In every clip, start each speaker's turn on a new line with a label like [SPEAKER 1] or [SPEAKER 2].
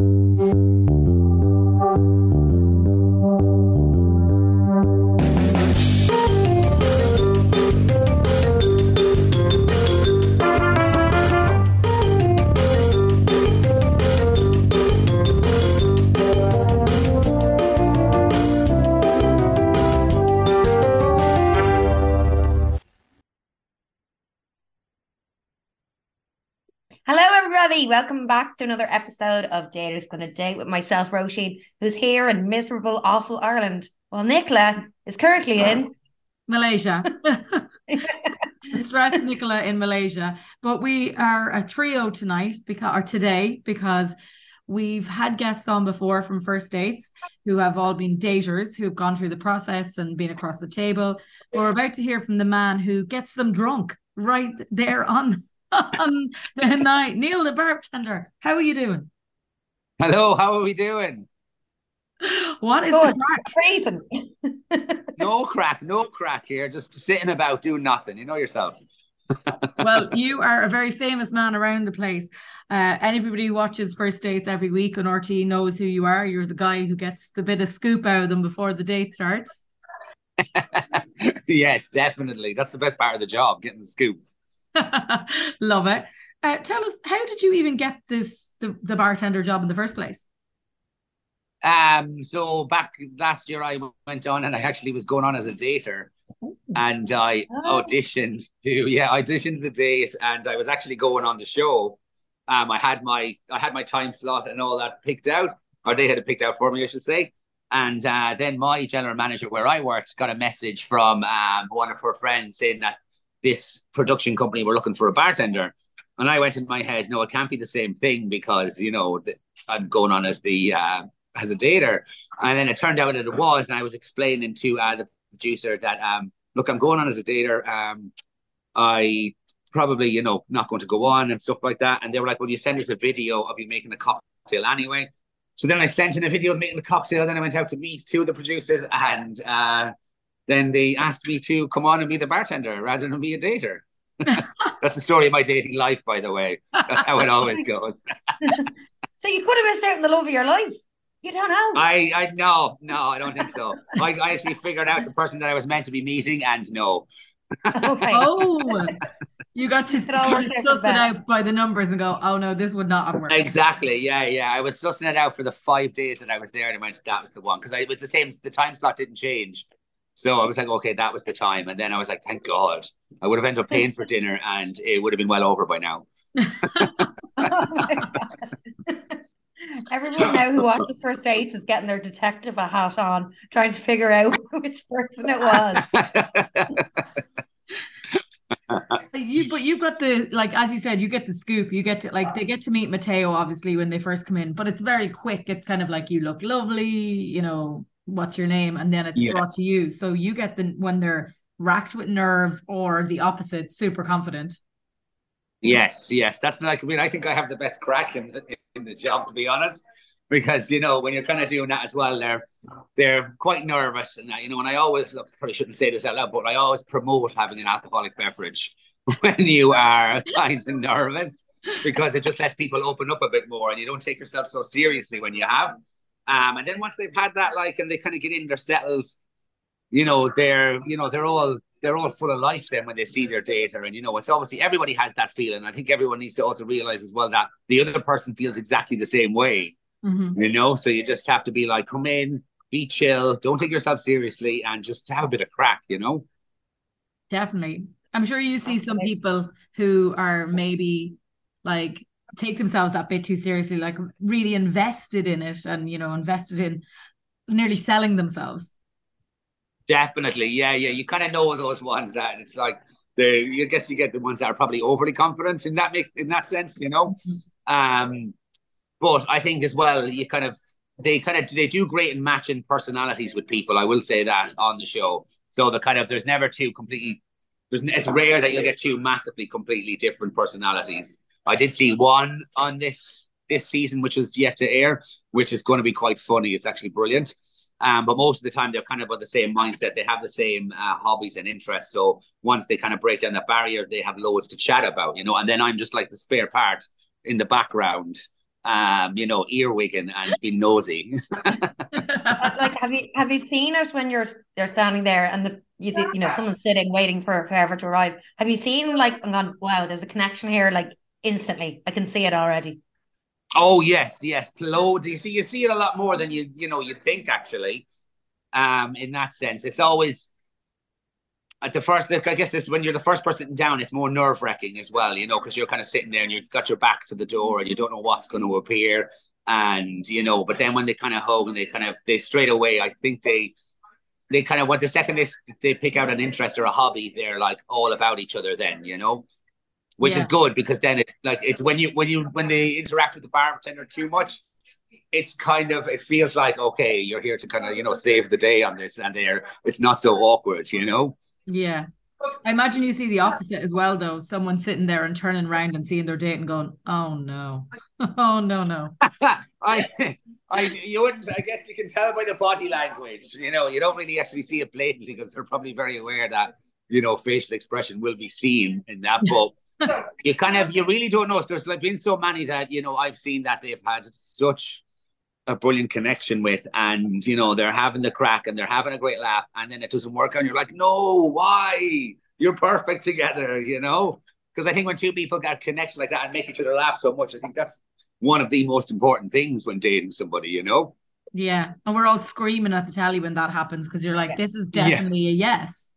[SPEAKER 1] everybody. Welcome back to another episode of Daters Gonna Date with myself, Roisin, who's here in miserable, awful Ireland. Well, Nicola is currently in
[SPEAKER 2] Malaysia. Stress Nicola in Malaysia. But we are a trio tonight because or today because we've had guests on before from first dates who have all been daters who have gone through the process and been across the table. We're about to hear from the man who gets them drunk right there on on the night. Neil, the bartender, how are you doing?
[SPEAKER 3] Hello, how are we doing?
[SPEAKER 2] What is Good. the
[SPEAKER 1] crack?
[SPEAKER 3] no crack, no crack here. Just sitting about doing nothing. You know yourself.
[SPEAKER 2] well, you are a very famous man around the place. Uh, anybody who watches First Dates every week on RTÉ knows who you are. You're the guy who gets the bit of scoop out of them before the date starts.
[SPEAKER 3] yes, definitely. That's the best part of the job, getting the scoop.
[SPEAKER 2] Love it. Uh, tell us, how did you even get this the, the bartender job in the first place?
[SPEAKER 3] Um, so back last year I went on and I actually was going on as a dater and I oh. auditioned to yeah, I auditioned the date and I was actually going on the show. Um, I had my I had my time slot and all that picked out, or they had it picked out for me, I should say. And uh, then my general manager where I worked got a message from um, one of her friends saying that this production company were looking for a bartender. And I went in my head, no, it can't be the same thing because, you know, I'm going on as the uh, as a dater. And then it turned out that it was. And I was explaining to uh, the producer that, um, look, I'm going on as a dater. Um, I probably, you know, not going to go on and stuff like that. And they were like, well, you send us a video of you making a cocktail anyway. So then I sent in a video of making the cocktail. Then I went out to meet two of the producers and uh, then they asked me to come on and be the bartender rather than be a dater. That's the story of my dating life, by the way. That's how it always goes.
[SPEAKER 1] so you could have missed out on the love of your life. You don't know.
[SPEAKER 3] I, I no, no, I don't think so. I, I actually figured out the person that I was meant to be meeting, and no.
[SPEAKER 2] okay. Oh, you got to suss it out by the numbers and go, oh no, this would not have worked.
[SPEAKER 3] Exactly. Yeah, yeah. I was sussing it out for the five days that I was there, and I went, that was the one because it was the same. The time slot didn't change. So I was like, okay, that was the time. And then I was like, thank God. I would have ended up paying for dinner and it would have been well over by now.
[SPEAKER 1] Everyone now who watches first dates is getting their detective a hat on, trying to figure out which person it was.
[SPEAKER 2] you but you've got the like as you said you get the scoop you get to like they get to meet Mateo obviously when they first come in but it's very quick it's kind of like you look lovely you know what's your name and then it's yeah. brought to you. So you get the when they're racked with nerves or the opposite super confident.
[SPEAKER 3] Yes yes. That's like i mean i think i have the best crack in the, in the job to be honest because you know when you're kind of doing that as well they're they're quite nervous and you know and i always look probably shouldn't say this out loud but i always promote having an alcoholic beverage when you are kind of nervous because it just lets people open up a bit more and you don't take yourself so seriously when you have um, and then once they've had that, like, and they kind of get in, they're settled. You know, they're you know they're all they're all full of life then when they see their data, and you know it's obviously everybody has that feeling. I think everyone needs to also realize as well that the other person feels exactly the same way. Mm-hmm. You know, so you just have to be like, come in, be chill, don't take yourself seriously, and just have a bit of crack. You know.
[SPEAKER 2] Definitely, I'm sure you see some people who are maybe like take themselves that bit too seriously, like really invested in it and, you know, invested in nearly selling themselves.
[SPEAKER 3] Definitely. Yeah. Yeah. You kind of know those ones that it's like, the, I guess you get the ones that are probably overly confident in that make in that sense, you know. Mm-hmm. Um, but I think as well, you kind of they kind of they do great in matching personalities with people. I will say that on the show. So the kind of there's never two completely. There's it's rare that you'll get two massively completely different personalities. I did see one on this this season, which is yet to air, which is going to be quite funny. It's actually brilliant. Um, but most of the time, they're kind of on the same mindset. They have the same uh, hobbies and interests. So once they kind of break down that barrier, they have loads to chat about, you know. And then I'm just like the spare part in the background, um, you know, earwigging and being nosy.
[SPEAKER 1] like, have you have you seen it when you're you're standing there and the you, you know someone's sitting waiting for whoever to arrive? Have you seen like I'm gone? Wow, there's a connection here. Like instantly, I can see it already.
[SPEAKER 3] Oh yes, yes. Plowed. You see, you see it a lot more than you you know you think actually. Um, in that sense, it's always at the first look, I guess it's when you're the first person down, it's more nerve wracking as well, you know, because you're kind of sitting there and you've got your back to the door and you don't know what's going to appear. And, you know, but then when they kind of hug and they kind of, they straight away, I think they, they kind of, what the second they, they pick out an interest or a hobby, they're like all about each other then, you know, which yeah. is good because then it, like, it, when you, when you, when they interact with the bartender too much, it's kind of it feels like okay you're here to kind of you know save the day on this and there it's not so awkward you know
[SPEAKER 2] yeah. I imagine you see the opposite as well, though. Someone sitting there and turning around and seeing their date and going, "Oh no, oh no, no."
[SPEAKER 3] I, I, you wouldn't. I guess you can tell by the body language. You know, you don't really actually see it blatantly because they're probably very aware that you know facial expression will be seen in that. But you kind of, you really don't know. There's like been so many that you know I've seen that they've had such a brilliant connection with and you know they're having the crack and they're having a great laugh and then it doesn't work and you're like no why? You're perfect together you know? Because i think when two people got connection like that and make each other laugh so much i think that's one of the most important things when dating somebody you know?
[SPEAKER 2] Yeah and we're all screaming at the tally when that happens because you're like this is definitely yeah. a yes.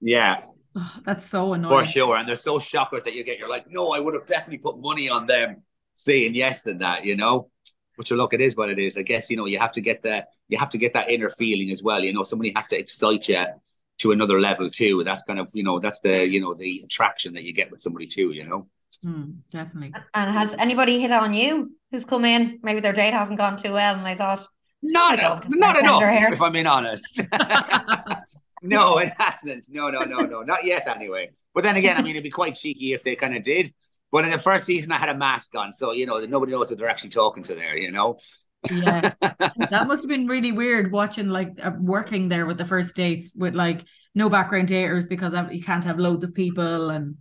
[SPEAKER 3] Yeah
[SPEAKER 2] oh, that's so annoying
[SPEAKER 3] for sure and they're so shockers that you get you're like no i would have definitely put money on them saying yes than that you know but you look, it is what it is. I guess you know you have to get that you have to get that inner feeling as well. You know, somebody has to excite you to another level too. That's kind of you know that's the you know the attraction that you get with somebody too. You know,
[SPEAKER 2] mm, definitely.
[SPEAKER 1] And has anybody hit on you who's come in? Maybe their date hasn't gone too well, and they thought
[SPEAKER 3] not enough, not enough. Here. If I'm being honest. no, it hasn't. No, no, no, no, not yet. Anyway, but then again, I mean, it'd be quite cheeky if they kind of did. But in the first season, I had a mask on, so you know nobody knows what they're actually talking to there. You know.
[SPEAKER 2] yeah, that must have been really weird watching like uh, working there with the first dates with like no background daters because you can't have loads of people and.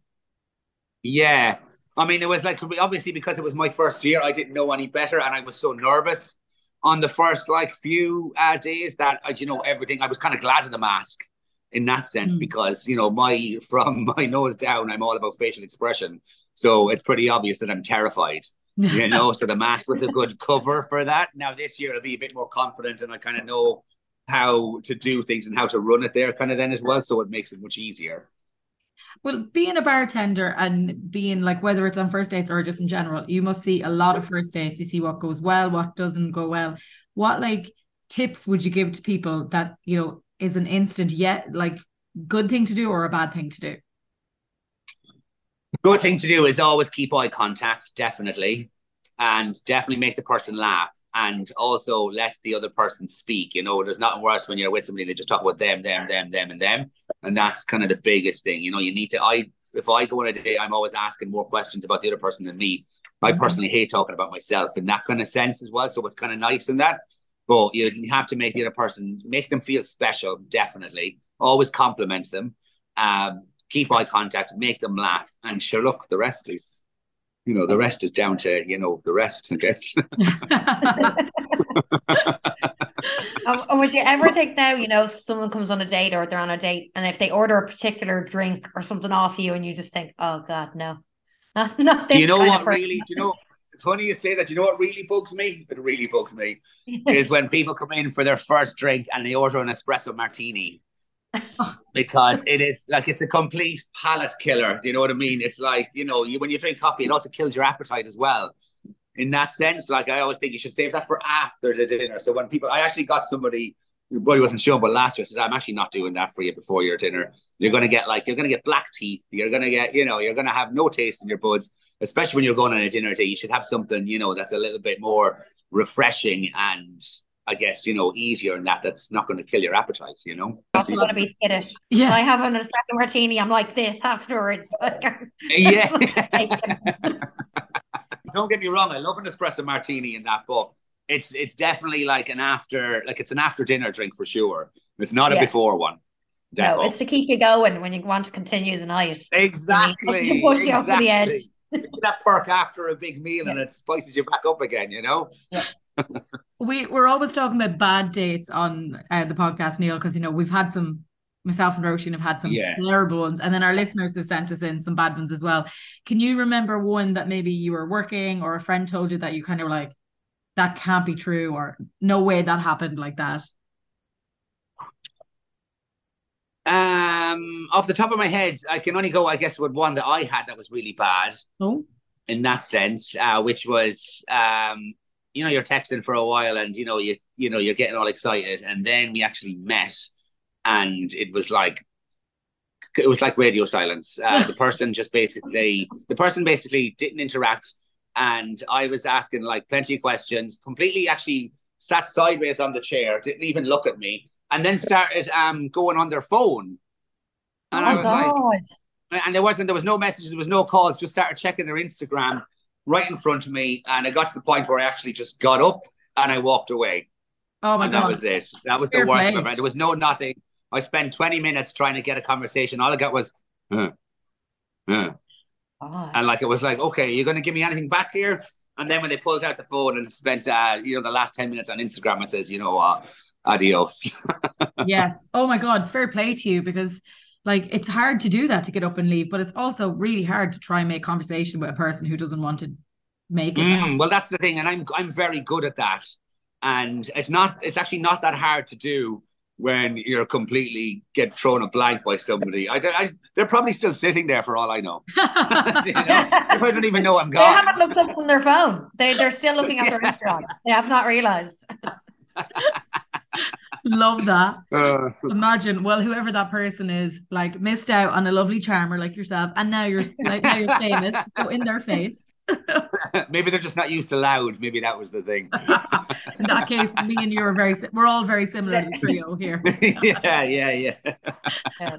[SPEAKER 3] Yeah, I mean, it was like obviously because it was my first year, I didn't know any better, and I was so nervous on the first like few uh, days that uh, you know everything. I was kind of glad of the mask in that sense mm. because you know my from my nose down, I'm all about facial expression, so it's pretty obvious that I'm terrified. you know, so the mask was a good cover for that. Now this year I'll be a bit more confident and I kind of know how to do things and how to run it there kind of then as well. So it makes it much easier.
[SPEAKER 2] Well, being a bartender and being like whether it's on first dates or just in general, you must see a lot of first dates. You see what goes well, what doesn't go well. What like tips would you give to people that, you know, is an instant yet like good thing to do or a bad thing to do?
[SPEAKER 3] Good thing to do is always keep eye contact, definitely, and definitely make the person laugh, and also let the other person speak. You know, there's nothing worse when you're with somebody they just talk about them, them, them, them, and them, and that's kind of the biggest thing. You know, you need to. I if I go on a date, I'm always asking more questions about the other person than me. I mm-hmm. personally hate talking about myself in that kind of sense as well. So it's kind of nice in that. But you have to make the other person make them feel special, definitely. Always compliment them. Um, keep eye contact, make them laugh, and sure, look, the rest is, you know, the rest is down to you know the rest, I guess.
[SPEAKER 1] um, would you ever think now, you know, someone comes on a date or they're on a date, and if they order a particular drink or something off you, and you just think, oh God, no, not, not this.
[SPEAKER 3] Do you know what really? Do you know? Funny you say that. You know what really bugs me? It really bugs me is when people come in for their first drink and they order an espresso martini because it is like it's a complete palate killer. Do you know what I mean? It's like you know, you when you drink coffee, it also kills your appetite as well. In that sense, like I always think you should save that for after the dinner. So when people, I actually got somebody your boy wasn't sure, but last year I said, I'm actually not doing that for you before your dinner. You're gonna get like you're gonna get black teeth. You're gonna get, you know, you're gonna have no taste in your buds, especially when you're going on a dinner date. You should have something, you know, that's a little bit more refreshing and I guess, you know, easier and that that's not going to kill your appetite, you know.
[SPEAKER 1] I also going to be skittish. Yeah. I have an espresso martini, I'm like this afterwards.
[SPEAKER 3] yeah. Don't get me wrong, I love an espresso martini in that, but it's it's definitely like an after like it's an after dinner drink for sure. It's not a before one.
[SPEAKER 1] Defo. No, it's to keep you going when you want to continue the night.
[SPEAKER 3] Exactly. To push exactly. you over the edge. that perk after a big meal and it spices you back up again, you know?
[SPEAKER 2] we we're always talking about bad dates on uh, the podcast, Neil, because you know we've had some. Myself and Roisin have had some
[SPEAKER 3] Yeah.
[SPEAKER 2] terrible ones, and then our listeners have sent us in some bad ones as well. Can you remember one that maybe you were working or a friend told you that you kind of were like, that can't be true, or no way that happened like that?
[SPEAKER 3] Um, off the top of my head, I can only go, I guess, with one that I had that was really bad
[SPEAKER 2] Oh,
[SPEAKER 3] in that sense, uh, which was, um, you know, you're texting for a while and you know you you know you're getting all excited, and then we actually met, and it was like it was like radio silence. Uh, the person just basically the person basically didn't interact, and I was asking like plenty of questions, completely actually sat sideways on the chair, didn't even look at me, and then started um going on their phone, and I
[SPEAKER 1] oh
[SPEAKER 3] was like
[SPEAKER 1] God.
[SPEAKER 3] and there wasn't there was no messages there was no calls just started checking their instagram right in front of me and i got to the point where i actually just got up and i walked away.
[SPEAKER 2] Oh my
[SPEAKER 3] and
[SPEAKER 2] god!
[SPEAKER 3] that was it. That was
[SPEAKER 2] Fair
[SPEAKER 3] the worst ever there was no nothing. I spent 20 minutes trying to get a conversation. All i got was uh, uh.
[SPEAKER 1] God.
[SPEAKER 3] and like it was like okay you're going to give me anything back here and then when they pulled out the phone and spent uh you know the last 10 minutes on instagram i says you know uh adios
[SPEAKER 2] yes. Oh my god! Fair play to you because like it's hard to do that to get up and leave, but it's also really hard to try and make conversation with a person who doesn't want to make it.
[SPEAKER 3] Mm, well, that's the thing, and I'm I'm very good at that. And it's not it's actually not that hard to do when you're completely get thrown a blank by somebody. I, don't- I they're probably still sitting there for all I know. you know? They don't even know I'm gone.
[SPEAKER 1] They haven't looked up from their phone. They they're still looking at their Instagram. They have not realized.
[SPEAKER 2] Love that.
[SPEAKER 3] Uh,
[SPEAKER 2] Imagine, well, whoever that person is, like missed out on a lovely charmer like yourself, and now you're like now you're famous, so in their face.
[SPEAKER 3] maybe they're just not used to loud. Maybe that was the thing.
[SPEAKER 2] in that case, me and you are very, we're all very similar to trio here.
[SPEAKER 3] yeah, yeah, yeah.
[SPEAKER 1] Yeah.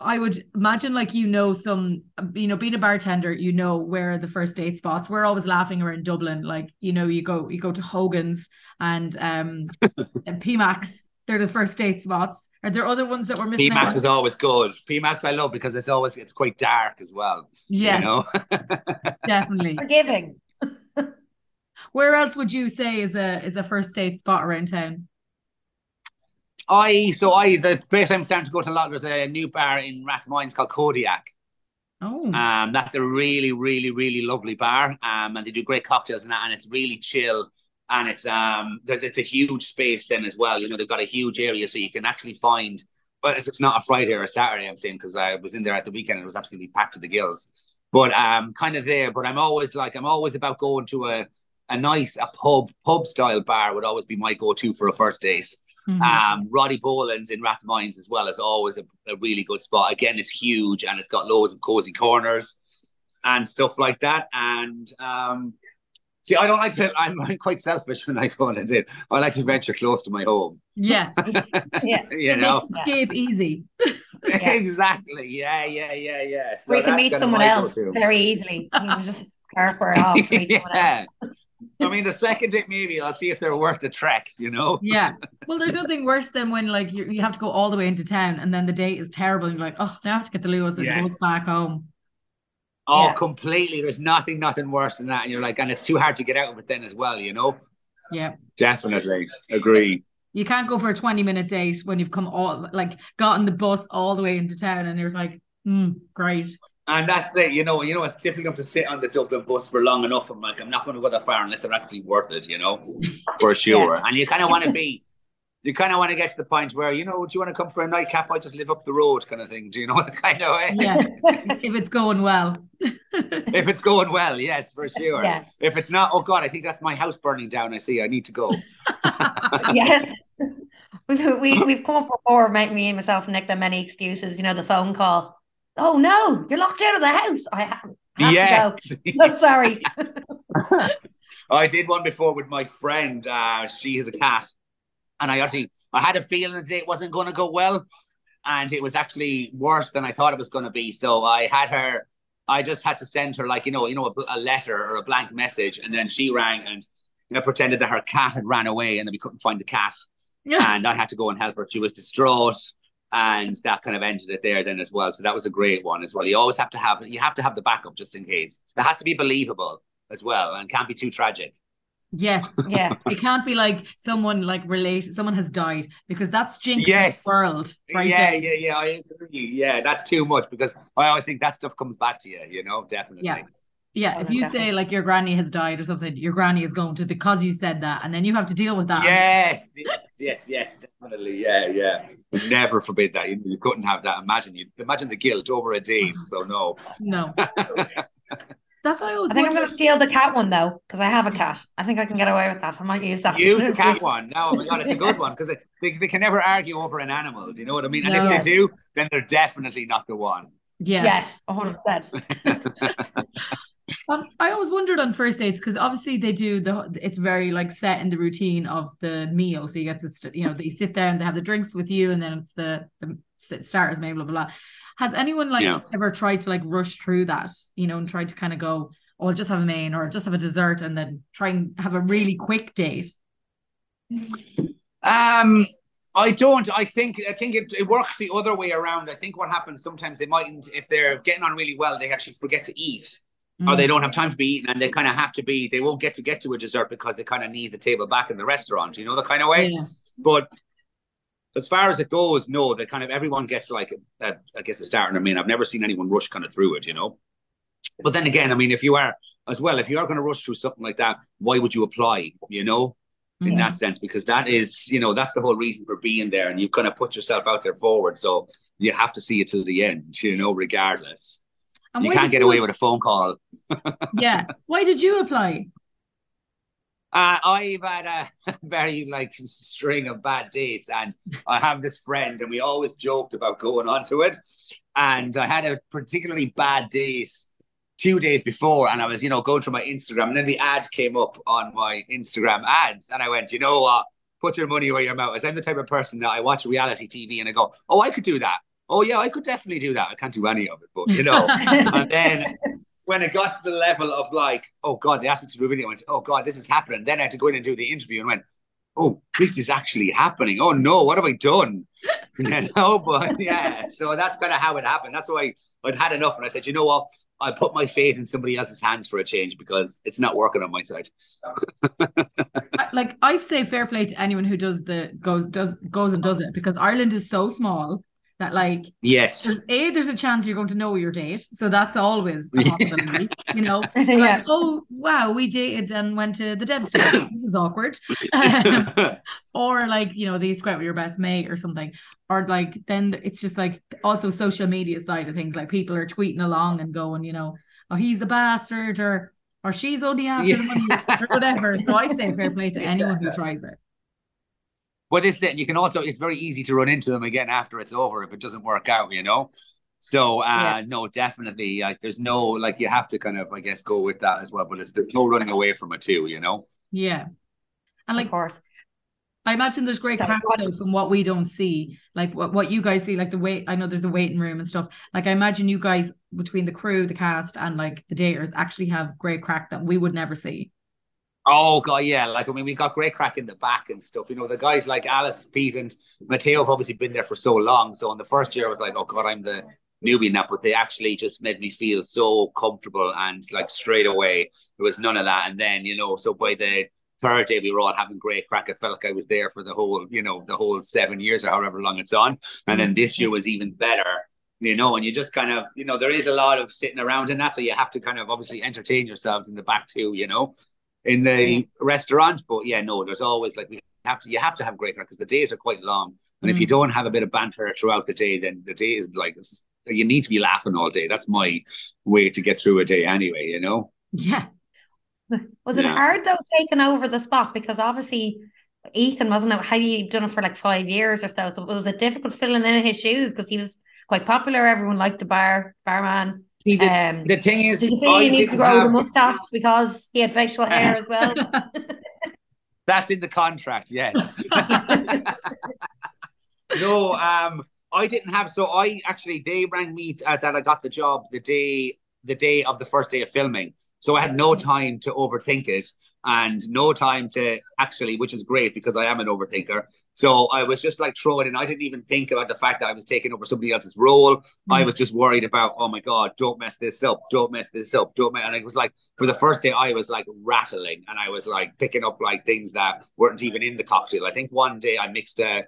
[SPEAKER 2] I would imagine like you know some you know being a bartender you know where the first date spots we're always laughing around Dublin like you know you go you go to Hogan's and um and P.Mac's they're the first date spots are there other ones that we're missing
[SPEAKER 3] P.Mac's
[SPEAKER 2] out?
[SPEAKER 3] is always good. P.Mac's I love because it's always it's quite dark as well.
[SPEAKER 2] yes
[SPEAKER 3] You know?
[SPEAKER 2] definitely
[SPEAKER 1] Forgiving.
[SPEAKER 2] where else would you say is a is a first date spot around town
[SPEAKER 3] I so I the place I'm starting to go to a lot. There's a new bar in Rathmines called Kodiak.
[SPEAKER 2] oh
[SPEAKER 3] Um, that's a really, really, really lovely bar. Um, and they do great cocktails and that, and it's really chill. And it's um, there's it's a huge space then as well. You know, they've got a huge area, so you can actually find. But if it's not a Friday or a Saturday, I'm saying because I was in there at the weekend, and it was absolutely packed to the gills. But um, kind of there. But I'm always like, I'm always about going to a a nice a pub pub style bar would always be my go to for a first date.
[SPEAKER 2] mhm.
[SPEAKER 3] Um, Rody Boland's in Rathmines as well is always a, a really good spot. Again, it's huge and it's got loads of cozy corners and stuff like that. And um, see, I don't like to. I'm, I'm quite selfish when I go on a date. I like to venture close to my home.
[SPEAKER 2] yeah
[SPEAKER 1] Yeah.
[SPEAKER 3] You
[SPEAKER 2] it
[SPEAKER 3] know,
[SPEAKER 2] makes escape easy
[SPEAKER 1] Yeah.
[SPEAKER 3] exactly. Yeah, yeah, yeah, yeah. So
[SPEAKER 1] Where you can meet someone else
[SPEAKER 3] go-to.
[SPEAKER 1] very easily. You can just carp her off to meet someone else.
[SPEAKER 3] yeah. I mean, the second date maybe I'll see if they're worth the trek. You know.
[SPEAKER 2] Yeah. Well, there's nothing worse than when like you, you have to go all the way into town and then the date is terrible and you're like, oh, now I have to get the Luas and
[SPEAKER 3] Yes.
[SPEAKER 2] goes back home.
[SPEAKER 3] Oh,
[SPEAKER 1] Yeah.
[SPEAKER 3] completely. There's nothing, nothing worse than that. And you're like, and it's too hard to get out of it then as well. You know.
[SPEAKER 2] Yeah.
[SPEAKER 3] Definitely agree.
[SPEAKER 2] You can't go for a 20 minute date when you've come all like gotten the bus all the way into town and you're like, mm, great.
[SPEAKER 3] And that's it, you know. You know, it's difficult to sit on the Dublin bus for long enough. I'm like, I'm not going to go that far unless they're actually worth it, you know, for sure. And you kind of want to be, you kind of want to get to the point where, you know, do you want to come for a nightcap? I just live up the road, kind of thing. Do you know the kind of way?
[SPEAKER 2] Yeah. if it's going well.
[SPEAKER 3] If it's going well, yes, for sure.
[SPEAKER 1] Yeah.
[SPEAKER 3] If it's not, oh God, I think that's my house burning down. I see. I need to go.
[SPEAKER 1] yes. We've, we, we've come up before, make me and myself and Nick, there many excuses. You know, the phone call. Oh no, you're locked out of the house. I have, have
[SPEAKER 3] yes.
[SPEAKER 1] to go. So sorry.
[SPEAKER 3] I did one before with my friend. Uh, she has a cat, and I actually I had a feeling the date wasn't going to go well, and it was actually worse than I thought it was going to be. So I had her. I just had to send her like you know you know a, a letter or a blank message, and then she rang and you know pretended that her cat had ran away, and then we couldn't find the cat,
[SPEAKER 2] Yeah.
[SPEAKER 3] and I had to go and help her. She was distraught. and that kind of ended it there then as well. So that was a great one as well. You always have to have you have to have the backup just in case. It has to be believable as well and can't be too tragic.
[SPEAKER 2] Yes.
[SPEAKER 1] Yeah.
[SPEAKER 2] It can't be like someone like related, someone has died because that's jinx
[SPEAKER 3] Yes.
[SPEAKER 2] the world. Right
[SPEAKER 3] yeah,
[SPEAKER 2] there.
[SPEAKER 3] yeah, yeah. I agree. Yeah, that's too much because I always think that stuff comes back to you. You know, definitely.
[SPEAKER 2] Yeah. Yeah.
[SPEAKER 1] Oh,
[SPEAKER 2] If you
[SPEAKER 1] definitely.
[SPEAKER 2] say like your granny has died or something, your granny is going to because you said that, and then you have to deal with that.
[SPEAKER 3] Yes, yes, yes, yes, definitely. Yeah, yeah. Never forbid that. You, you couldn't have that. Imagine you imagine the guilt over a date. Mm-hmm. So no.
[SPEAKER 2] No. That's why I always
[SPEAKER 1] I think I'm going to steal the cat one though, because I have a cat. I think I can get away with that. I might use that.
[SPEAKER 3] Use the cat one. No, oh my god, it's a good one because they, they, they can never argue over an animal. Do you know what I mean? And
[SPEAKER 2] No.
[SPEAKER 3] if they do, then they're definitely not the one.
[SPEAKER 2] Yes.
[SPEAKER 1] Yes, 100%.
[SPEAKER 2] Um, I always wondered on first dates because obviously they do the it's very like set in the routine of the meal. So you get this, you know, they sit there and they have the drinks with you, and then it's the the s- starters, maybe blah blah blah. Has anyone like
[SPEAKER 3] Yeah.
[SPEAKER 2] ever tried to like rush through that, you know, and tried to kind of go, oh, I'll just have a main or I'll just have a dessert, and then try and have a really quick date?
[SPEAKER 3] Um, I don't. I think I think it, it works the other way around. I think what happens sometimes they mightn't if they're getting on really well, they actually forget to eat. or
[SPEAKER 2] Mm.
[SPEAKER 3] they don't have time to be eaten and they kind of have to be they won't get to get to a dessert because they kind of need the table back in the restaurant you know the kind of way
[SPEAKER 2] Yeah.
[SPEAKER 3] but as far as it goes no that kind of everyone gets like a, i guess a start and i mean i've never seen anyone rush kind of through it you know but then again i mean if you are as well if you are going to rush through something like that why would you apply you know in
[SPEAKER 2] Mm.
[SPEAKER 3] that sense because that is you know that's the whole reason for being there and you've kind of put yourself out there forward so you have to see it to the end you know regardless
[SPEAKER 2] And
[SPEAKER 3] you can't get away with a phone call
[SPEAKER 2] Yeah. Why did you apply?
[SPEAKER 3] Uh, I've had a very like string of bad dates, and I have this friend, and we always joked about going onto it. And I had a particularly bad date two days before, and I was, you know, going through my Instagram, and then the ad came up on my Instagram ads, and I went, you know what? Put your money where your mouth is. I'm the type of person that I watch reality TV and I go, oh, I could do that. Oh yeah, I could definitely do that. I can't do any of it, but you know. and then when it got to the level of like, oh God, they asked me to do a video, I went, oh God, this is happening. Then I had to go in and do the interview and went, oh, this is actually happening. Oh no, what have I done? you know, but yeah, so that's kind of how it happened. That's why I'd had enough. And I said, you know what? I put my faith in somebody else's hands for a change because it's not working on my side.
[SPEAKER 2] Like I say fair play to anyone who does the goes does goes and does it because Ireland is so small that like
[SPEAKER 3] Yes.
[SPEAKER 2] there's a there's a chance you're going to know your date so that's always a possibility you know?
[SPEAKER 1] Yeah.
[SPEAKER 2] like, oh wow we dated and went to the Debs table. this is awkward. Or like you know they squat with your best mate or something. Or like then it's just like also social media side of things like people are tweeting along and going you know oh he's a bastard or or she's only after the money or whatever. So I say fair play to anyone who tries it
[SPEAKER 3] But this is it. And you can also, it's very easy to run into them again after it's over if it doesn't work out, you know? So, uh,
[SPEAKER 1] Yeah.
[SPEAKER 3] no, definitely. Like, there's no, like, you have to kind of, I guess, go with that as well. But it's, there's no running away from it, too, you know?
[SPEAKER 2] yeah and like
[SPEAKER 1] of course.
[SPEAKER 2] I imagine there's great
[SPEAKER 1] So
[SPEAKER 2] crack though from what we don't see, like what, what you guys see, like the wait. I know there's the waiting room and stuff. Like I imagine you guys between the crew, the cast, and like the daters actually have great crack that we would never see.
[SPEAKER 3] Oh, God, yeah. Like, I mean, we got great crack in the back and stuff. You know, the guys like Alice, Pete, and Mateo have obviously been there for so long. So, in the first year, I was like, oh, God, I'm the newbie now. But they actually just made me feel so comfortable and like straight away, there was none of that. And then, you know, so by the third day, we were all having great crack. I felt like I was there for the whole, you know, the whole seven years or however long it's on. And then this year was even better. You know, and you just kind of, you know, there is a lot of sitting around in that. So you have to kind of obviously entertain yourselves in the back too, you know in the restaurant. But yeah, no, there's always like we have to you have to have great because the days are quite long. And if you mm. don't have a bit of banter throughout the day, then the day is like you need to be laughing all day. That's my way to get through a day anyway, you know?
[SPEAKER 2] Yeah,
[SPEAKER 1] Was it
[SPEAKER 3] Yeah.
[SPEAKER 1] hard though taking over the spot? Because obviously Ethan wasn't it? He done it for like five years or so? So it was it difficult filling in his shoes because he was quite popular? Everyone liked the bar barman.
[SPEAKER 3] See, the,
[SPEAKER 1] Um,
[SPEAKER 3] the thing is,
[SPEAKER 1] did you feel
[SPEAKER 3] I
[SPEAKER 1] you need to grow the mustache because he had facial hair as well?
[SPEAKER 3] that's in the contract, yes. no, um, I didn't have. So I actually they rang me uh, that I got the job the day the day of the first day of filming. So I had no time to overthink it, and no time to actually, which is great because I am an overthinker. So I was just like throwing in. I didn't even think about the fact that I was taking over somebody else's role. Mm-hmm. I was just worried about, oh my God, don't mess this up. Don't mess this up. Don't mess. And it was like, for the first day, I was like rattling and I was like picking up like things that weren't even in the cocktail. I think one day I mixed a,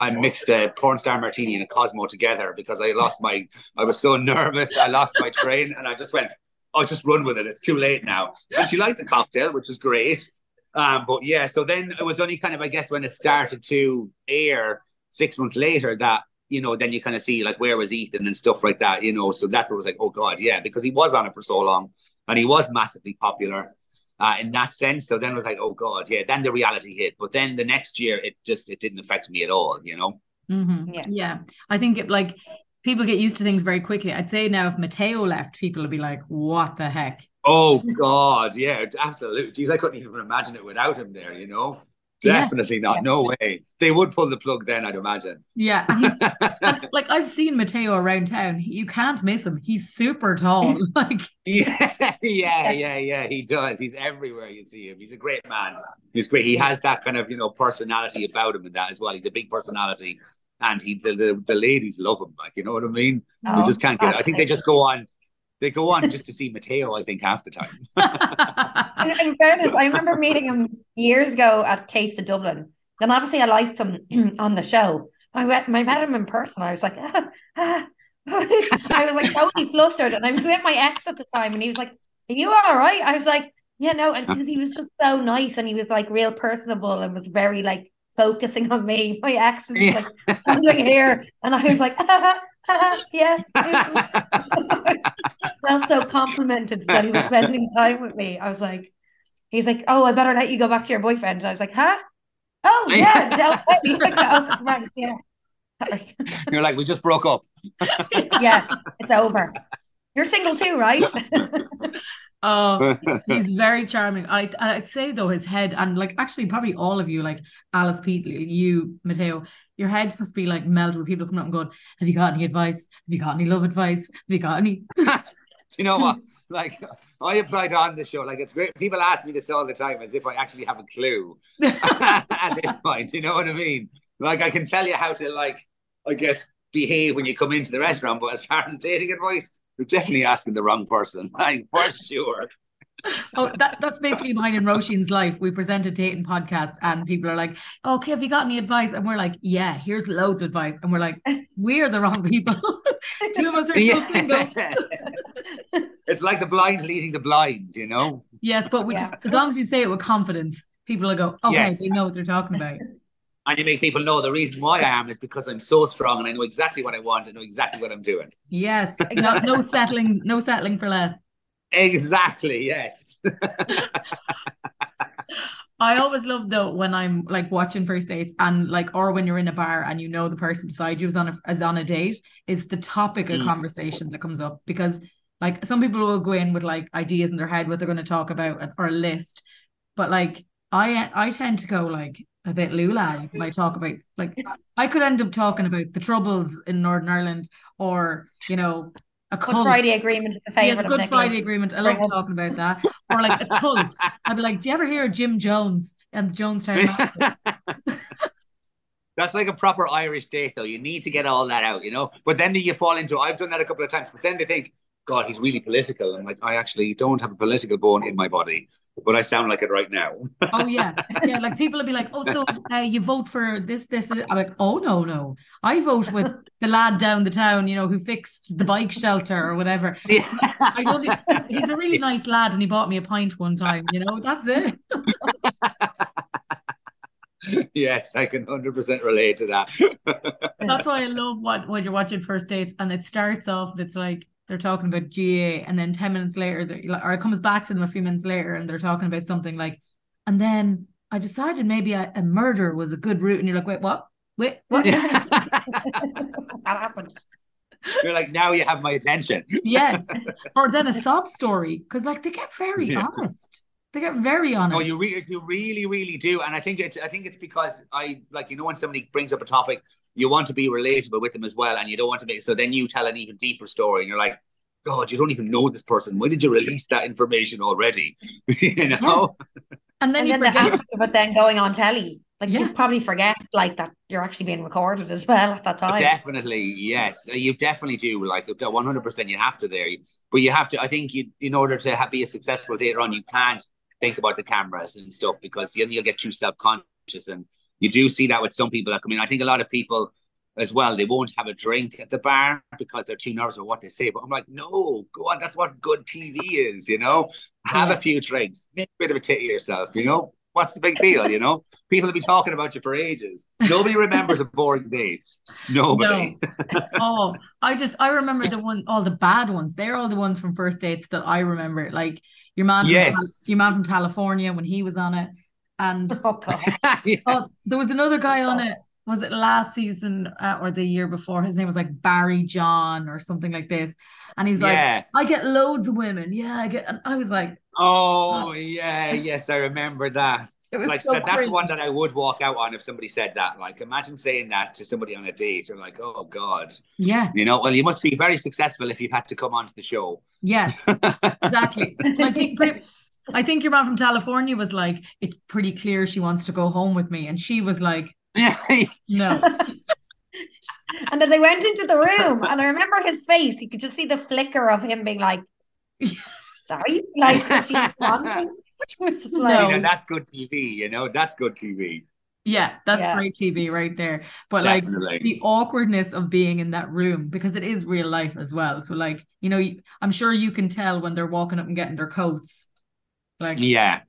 [SPEAKER 3] I mixed a porn star martini and a Cosmo together because I lost my, I was so nervous. I lost my train and I just went, I'll just run with it. It's too late now. And she liked the cocktail, which was great. Um, but yeah, so then it was only kind of, I guess, when it started to air six months later that, you know, then you kind of see like where was Ethan and stuff like that, you know. So that was like, oh God, yeah, because he was on it for so long and he was massively popular uh, in that sense. So then it was like, oh God, yeah, then the reality hit. But then the next year, it just, it didn't affect me at all, you know.
[SPEAKER 2] Mm-hmm. Yeah. yeah. I think it like people get used to things very quickly. I'd say now if Mateo left, people would be like, what the heck?
[SPEAKER 3] Oh God, yeah, absolutely. Jeez, I couldn't even imagine it without him there, you know. Definitely yeah. not. Yeah. No way. They would pull the plug then, I'd imagine.
[SPEAKER 2] Yeah. And like I've seen Mateo around town. You can't miss him. He's super tall. like
[SPEAKER 3] Yeah, yeah, yeah, yeah. He does. He's everywhere you see him. He's a great man. He's great. He has that kind of, you know, personality about him and that as well. He's a big personality. And he the, the, the ladies love him, like you know what I mean? Oh, we just can't get it. I think they just go on they go on just to see Mateo, I think, half the time.
[SPEAKER 1] in, in, fairness, I remember meeting him years ago at Taste of Dublin. And obviously I liked him on the show. I met, I met him in person. I was like, ah, ah. I was like totally flustered. And I was with my ex at the time, and he was like, Are you all right? I was like, Yeah, no, because he was just so nice and he was like real personable and was very like focusing on me. My ex was yeah. like standing here, and I was like, ah, yeah. felt so complimented that he was spending time with me. I was like, he's like, oh, I better let you go back to your boyfriend. And I was like, huh? Oh yeah, like, oh, right, yeah.
[SPEAKER 3] You're like, we just broke up.
[SPEAKER 1] yeah, it's over. You're single too, right?
[SPEAKER 2] Oh, he's very charming. I I'd say though his head and like actually probably all of you like Alice, Pete, you, Mateo, your heads must be like melted with people coming up and going, "Have you got any advice? Have you got any love advice? Have you got any?"
[SPEAKER 3] Do you know what? Like I applied on the show. Like it's great. People ask me this all the time as if I actually have a clue at this point. You know what I mean? Like I can tell you how to like, I guess, behave when you come into the restaurant. But as far as dating advice, you're definitely asking the wrong person, like for sure.
[SPEAKER 2] oh, that, that's basically mine and Roisin's life. We present a dating podcast and people are like, oh, okay, have you got any advice? And we're like, yeah, here's loads of advice. And we're like, we're the wrong people. Two of us are yeah. single.
[SPEAKER 3] it's like the blind leading the blind, you know?
[SPEAKER 2] Yes, but we yeah. just, as long as you say it with confidence, people will go, okay, yes. they know what they're talking about
[SPEAKER 3] and you make people know the reason why I am is because I'm so strong and I know exactly what I want and know exactly what I'm doing.
[SPEAKER 2] Yes, no, no settling, no settling for less.
[SPEAKER 3] Exactly. Yes.
[SPEAKER 2] I always love though when I'm like watching first dates and like or when you're in a bar and you know the person beside you is on a is on a date is the topic of mm. conversation that comes up because like some people will go in with like ideas in their head what they're going to talk about or a list, but like I I tend to go like a bit lula when I talk about like I could end up talking about the troubles in Northern Ireland or you know a
[SPEAKER 1] Good. Friday Agreement is a favorite.
[SPEAKER 2] Yeah, the Good Nicholas. Friday Agreement. I love talking about that. Or like a cult. I'd be like, do you ever hear of Jim Jones and the Jonestown
[SPEAKER 3] That's like a proper Irish date, though. You need to get all that out, you know. But then you fall into. I've done that a couple of times. But then they think, God, he's really political. I'm like, I actually don't have a political bone in my body, but I sound like it right now.
[SPEAKER 2] oh yeah, yeah. Like people will be like, oh, so uh, you vote for this, this. I'm like, oh no, no, I vote with the lad down the town, you know, who fixed the bike shelter or whatever. Yeah. Think, he's a really nice lad, and he bought me a pint one time. You know, that's it.
[SPEAKER 3] yes, I can 100% relate to that.
[SPEAKER 2] That's why I love what when you're watching first dates and it starts off and it's like they're talking about GAA, and then 10 minutes later, or it comes back to them a few minutes later, and they're talking about something like, and then I decided maybe a, a murder was a good route. And you're like, wait, what? Wait, what?
[SPEAKER 1] that happens.
[SPEAKER 3] You're like, now you have my attention.
[SPEAKER 2] yes. Or then a sob story, because like they get very yeah. honest. They get very honest.
[SPEAKER 3] Oh, you really, you really, really do, and I think it's, I think it's because I like, you know, when somebody brings up a topic you want to be relatable with them as well, and you don't want to make so then you tell an even deeper story, and you're like, God, you don't even know this person. Why did you release that information already? you know.
[SPEAKER 2] And then
[SPEAKER 1] and
[SPEAKER 2] you
[SPEAKER 1] then the
[SPEAKER 2] forget.
[SPEAKER 1] aspect of it then going on telly. Like
[SPEAKER 2] Yeah.
[SPEAKER 1] you probably forget like that you're actually being recorded as well at that time.
[SPEAKER 3] Definitely, yes. Uh, You definitely do. Like one hundred percent, you have to there. But you have to. I think you, in order to have, be a successful dater on, you can't think about the cameras and stuff because then you'll get too self conscious. And you do see that with some people. that come in. I think a lot of people as well. They won't have a drink at the bar because they're too nervous about what they say. But I'm like, no, go on. That's what good TV is. You know, have a few drinks, make a bit of a tit of yourself. You know, what's the big deal? You know, people have been talking about you for ages. Nobody remembers a boring date. Nobody.
[SPEAKER 2] Oh, I just I remember the one all the bad ones. They're all the ones from first dates that I remember. Like your man, from,
[SPEAKER 3] Yes.
[SPEAKER 2] your man from California when he was on it, and
[SPEAKER 1] Oh.
[SPEAKER 3] Yeah.
[SPEAKER 2] oh, there was another guy on it. Was it last season uh, or the year before? His name was like Barry John or something like this, and he was like, "I get loads of women. Yeah, I get." And I was like,
[SPEAKER 3] Oh yeah, yes, I remember that.
[SPEAKER 2] it was
[SPEAKER 3] Like
[SPEAKER 2] so
[SPEAKER 3] that, that's one that I would walk out on if somebody said that. Like, imagine saying that to somebody on a date. You're like, oh god,
[SPEAKER 2] Yeah.
[SPEAKER 3] you know. Well, you must be very successful if you've had to come onto the show.
[SPEAKER 2] Yes. Exactly. I think I think your man from California was like, "It's pretty clear she wants to go home with me," and she was like,
[SPEAKER 3] yeah,
[SPEAKER 2] "No."
[SPEAKER 1] and then they went into the room and I remember his face. You could just see the flicker of him being like, sorry, like was she wanting? Which was just like
[SPEAKER 2] No.
[SPEAKER 3] you know, that's good TV. You know, that's good TV.
[SPEAKER 2] Yeah, that's
[SPEAKER 1] Yeah.
[SPEAKER 2] great TV right there. But like the awkwardness of being in that room because it is real life as well. So like, you know, I'm sure you can tell when they're walking up and getting their coats. Like
[SPEAKER 3] yeah,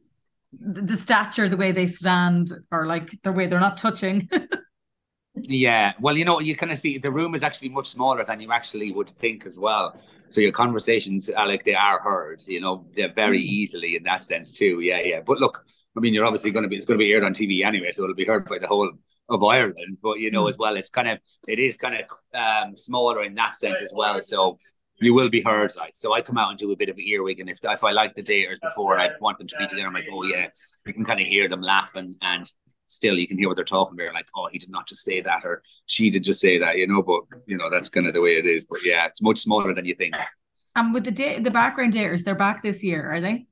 [SPEAKER 2] the, the stature, the way they stand, or like the way they're not touching.
[SPEAKER 3] yeah. Well, you know, you kind of see the room is actually much smaller than you actually would think as well. So your conversations are like they are heard. You know, they're very
[SPEAKER 2] Mm.
[SPEAKER 3] easily in that sense too. Yeah, yeah. But look, I mean, you're obviously going to be it's going to be aired on TV anyway, so it'll be heard by the whole of Ireland. But you know,
[SPEAKER 2] Mm.
[SPEAKER 3] as well, it's kind of it is kind of um, smaller in that sense as well. So you will be heard. Like, so I come out and do a bit of earwig, and if if I like the daters before and I want them to be together, I'm like, oh yeah, you can kind of hear them laughing, and still you can hear what they're talking about. Like, oh, he did not just say that, or she did just say that, you know. But you know, that's kind of the way it is. But yeah, it's much smaller than you think.
[SPEAKER 2] and with the da- the background daters, they're back this year, are they?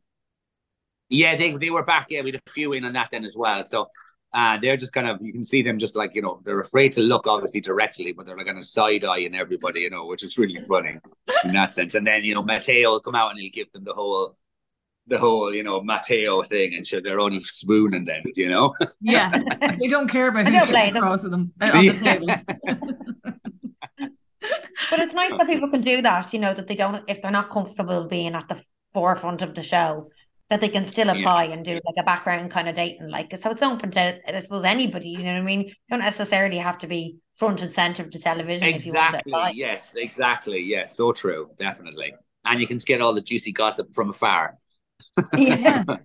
[SPEAKER 3] Yeah, they they were back. Yeah, we had a few in on that then as well. So uh, they're just kind of you can see them just like you know they're afraid to look obviously directly, but they're like kind of side eye eyeing everybody, you know, which is really funny in that sense. And then you know Mateo will come out and he'll give them the whole the whole you know Mateo thing, and sure they're only swooning then, you know.
[SPEAKER 2] Yeah, they don't care about
[SPEAKER 1] I
[SPEAKER 2] who's
[SPEAKER 1] don't blame them.
[SPEAKER 2] across them on the table.
[SPEAKER 1] But it's nice that people can do that, you know, that they don't, if they're not comfortable being at the forefront of the show, that they can still
[SPEAKER 3] Yeah.
[SPEAKER 1] apply and do like a background kind of dating. Like, so it's open to, I suppose, anybody, you know what I mean? You don't necessarily have to be front and center of the television if you want to
[SPEAKER 3] Exactly.
[SPEAKER 1] apply.
[SPEAKER 3] Yes. Exactly. Yeah. So true. Definitely. And you can get all the juicy gossip from afar.
[SPEAKER 1] Yeah.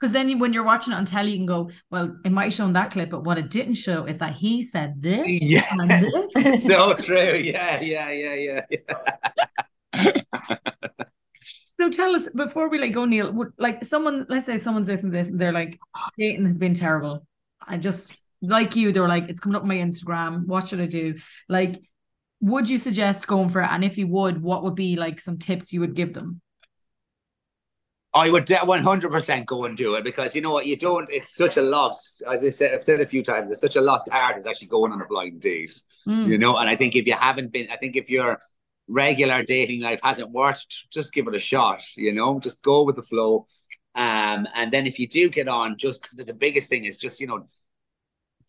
[SPEAKER 2] Because then you, when you're watching it on telly, you can go, well, it might have shown that clip, but what it didn't show is that he said this
[SPEAKER 3] Yeah.
[SPEAKER 2] and this.
[SPEAKER 3] so true. yeah Yeah. Yeah. Yeah. Yeah.
[SPEAKER 2] So tell us before we like go, Neil. Would like someone, let's say someone's listening to this, and they're like, dating has been terrible. I just like you. they're like, it's coming up on my Instagram. What should I do? Like, would you suggest going for it? And if you would, what would be like some tips you would give them?
[SPEAKER 3] I would one hundred percent go and do it because you know what you don't. It's such a lost. As I said, I've said a few times. It's such a lost art. Is actually going on a blind date.
[SPEAKER 2] Mm.
[SPEAKER 3] You know, and I think if you haven't been, I think if your regular dating life hasn't worked, just give it a shot. You know, just go with the flow. Um, and then if you do get on, just the, biggest thing is just you know,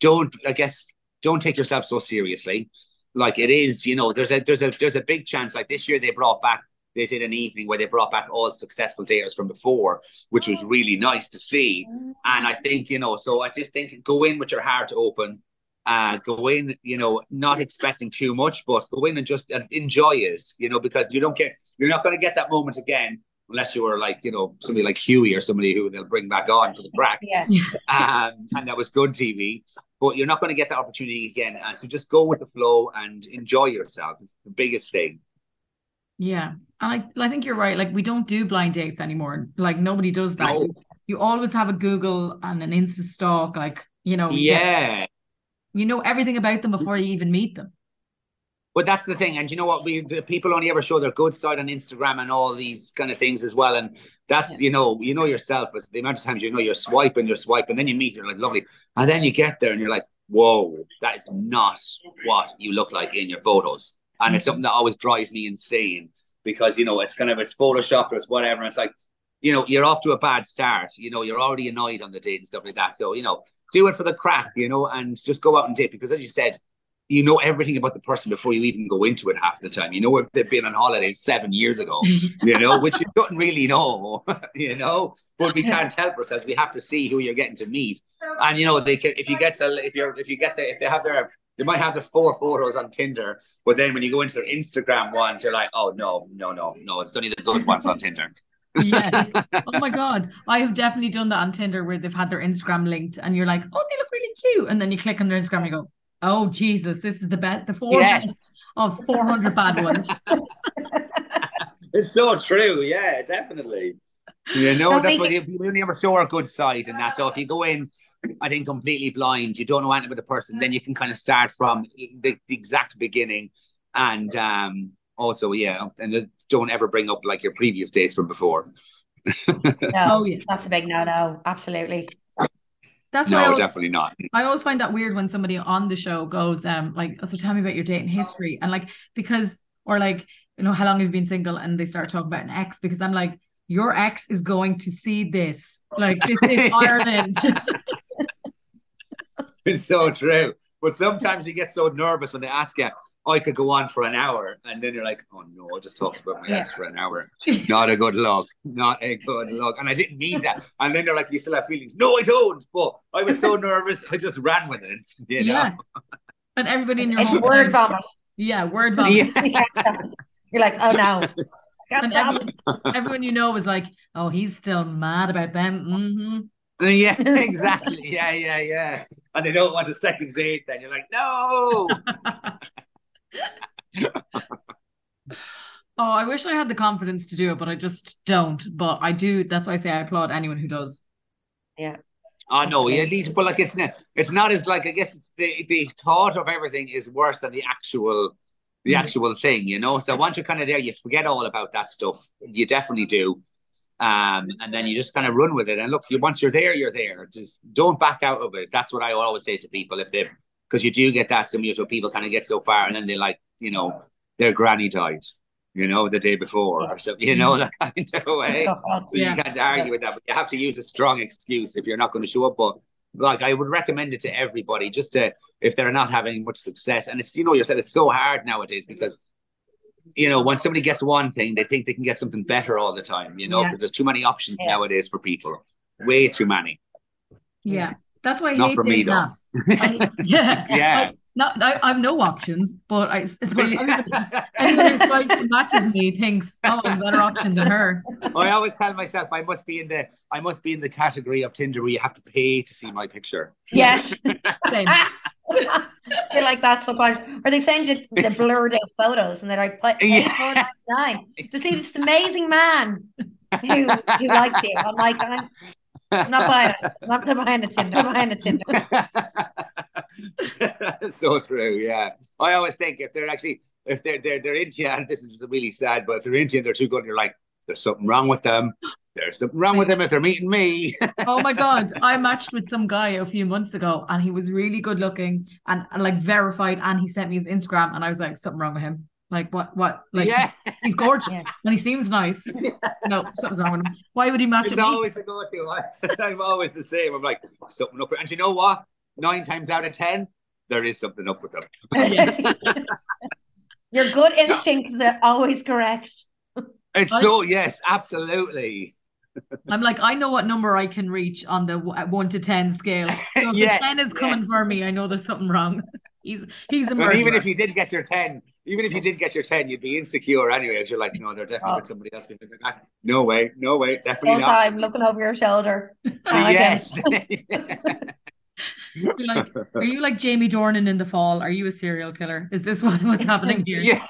[SPEAKER 3] don't I guess don't take yourself so seriously. Like it is, you know, there's a there's a there's a big chance. Like this year, they brought back they did an evening where they brought back all successful daters from before, which was really nice to see. And I think, you know, so I just think go in with your heart open, uh, go in, you know, not expecting too much, but go in and just enjoy it, you know, because you don't get, you're not going to get that moment again unless you were like, you know, somebody like Huey or somebody who they'll bring back on for the crack.
[SPEAKER 1] Yeah.
[SPEAKER 3] Um, and that was good TV, but you're not going to get that opportunity again. Uh, so just go with the flow and enjoy yourself. It's the biggest thing.
[SPEAKER 2] Yeah. And I, I think you're right. Like we don't do blind dates anymore. Like nobody does that.
[SPEAKER 3] No.
[SPEAKER 2] You, you always have a Google and an Insta stalk. Like, you know, you get-
[SPEAKER 3] Yeah.
[SPEAKER 2] You know everything about them before you even meet them.
[SPEAKER 3] But that's the thing, and you know what? We the people only ever show their good side on Instagram and all these kind of things as well. And that's yeah. you know, you know yourself. It's the amount of times you know you're swiping, you're swiping, then you meet, you're like lovely, and then you get there and you're like, whoa, that is not what you look like in your photos. And mm-hmm. it's something that always drives me insane because you know it's kind of it's Photoshop or it's whatever. And it's like, you know, you're off to a bad start. You know, you're already annoyed on the date and stuff like that. So you know, do it for the crack, you know, and just go out and date because as you said, you know everything about the person before you even go into it half the time. You know if they've been on holidays seven years ago, you know, which you don't really know, you know. But we can't help ourselves. We have to see who you're getting to meet, and you know they can. If you get to, if you're, if you get the, if they have their, they might have the four photos on Tinder, but then when you go into their Instagram ones, you're like, oh no, no, no, no, it's only the good ones on Tinder.
[SPEAKER 2] Yes. Oh my god, I have definitely done that on Tinder where they've had their Instagram linked, and you're like, oh, they look really cute, and then you click on their Instagram, and you go, Oh Jesus, this is the best, the four yes. best of four hundred bad ones.
[SPEAKER 3] it's so true. Yeah, definitely. You know, that's why you only ever show a good side, and that's so if you go in, I think completely blind, you don't know anything about the person, then you can kind of start from the, the exact beginning, and um, also yeah, and don't ever bring up like your previous dates from before.
[SPEAKER 1] no, oh yeah, that's a big no no. Absolutely.
[SPEAKER 2] That's
[SPEAKER 3] no,
[SPEAKER 2] always,
[SPEAKER 3] definitely not.
[SPEAKER 2] I always find that weird when somebody on the show goes, um, like, so tell me about your dating history, and like because or like you know how long have you been single, and they start talking about an ex because I'm like, your ex is going to see this, like this is Ireland.
[SPEAKER 3] it's so true, but sometimes you get so nervous when they ask you, I could go on for an hour, and then you're like, oh no, I just talked about my yeah. ex for an hour. Not a good look. Not a good look. And I didn't mean that. And then they're like, you still have feelings. No, I don't. But I was so nervous, I just ran with it. You know? Yeah.
[SPEAKER 2] And everybody in your
[SPEAKER 1] it's word vomit.
[SPEAKER 2] Yeah, word vomit. Yeah.
[SPEAKER 1] you're like, oh no.
[SPEAKER 2] And everyone, everyone, you know was like, oh, he's still mad about them. Mm-hmm.
[SPEAKER 3] Yeah, exactly. Yeah, yeah, yeah. And they don't want a second date. Then you're like, no.
[SPEAKER 2] Oh, I wish I had the confidence to do it, but I just don't. But I do. That's why I say I applaud anyone who does.
[SPEAKER 1] Yeah.
[SPEAKER 3] I know, yeah, least, but like it's not, it's not as like I guess it's the the thought of everything is worse than the actual the mm-hmm. actual thing, you know. So once you're kind of there, you forget all about that stuff. You definitely do. Um, and then you just kind of run with it. And look, you once you're there, you're there. Just don't back out of it. That's what I always say to people if they because you do get that some years where people kind of get so far and then they like, you know, their granny died, you know, the day before or something, you know, mm. that kind of way. So yeah. you can't argue with that, but you have to use a strong excuse if you're not going to show up. But like I would recommend it to everybody just to if they're not having much success. And it's you know, you said it's so hard nowadays because you know, when somebody gets one thing, they think they can get something better all the time, you know, because yeah. there's too many options yeah. nowadays for people. Way too many.
[SPEAKER 2] Yeah. That's why I Not hate for me, apps. I, yeah.
[SPEAKER 3] yeah.
[SPEAKER 2] Not, I, I have no options, but I but yeah. anyone who swipes and matches me thinks, oh, I'm a better option than her.
[SPEAKER 3] I always tell myself I must be in the I must be in the category of Tinder where you have to pay to see my picture.
[SPEAKER 1] Yes. Same. they like that sometimes, or they send you the blurred out photos, and they're like, "Pay yeah. nine to see this amazing man who who likes you." I'm like, I'm, I'm not buying it. I'm not buying a Tinder. I'm buying a Tinder.
[SPEAKER 3] so true. Yeah, I always think if they're actually if they're they're they're into you, and this is really sad, but if they're into you and they're too good, you're like, there's something wrong with them. There's something wrong with them if they're meeting me.
[SPEAKER 2] oh my god, I matched with some guy a few months ago, and he was really good looking and, and like verified, and he sent me his Instagram, and I was like, something wrong with him. Like what? What? Like yeah. he's gorgeous yeah. and he seems nice. Yeah. No, something's wrong with him. Why would he match?
[SPEAKER 3] It's always me? the go-to. I'm always the same. I'm like oh, something up. And you know what? Nine times out of ten, there is something up with them.
[SPEAKER 1] Your good instincts are always correct.
[SPEAKER 3] It's so yes, absolutely.
[SPEAKER 2] I'm like, I know what number I can reach on the one to ten scale. So if yes, ten is coming yes. for me, I know there's something wrong. He's he's a murderer.
[SPEAKER 3] But even if you did get your ten, even if you did get your 10, you'd be insecure anyway. Because you're like, no, they're definitely oh. with somebody else. Like, ah, no way, no way, definitely All not.
[SPEAKER 1] time looking over your shoulder.
[SPEAKER 3] yes.
[SPEAKER 2] you're like, are you like Jamie Dornan in the fall? Are you a serial killer? Is this what, what's happening here?
[SPEAKER 3] Yeah.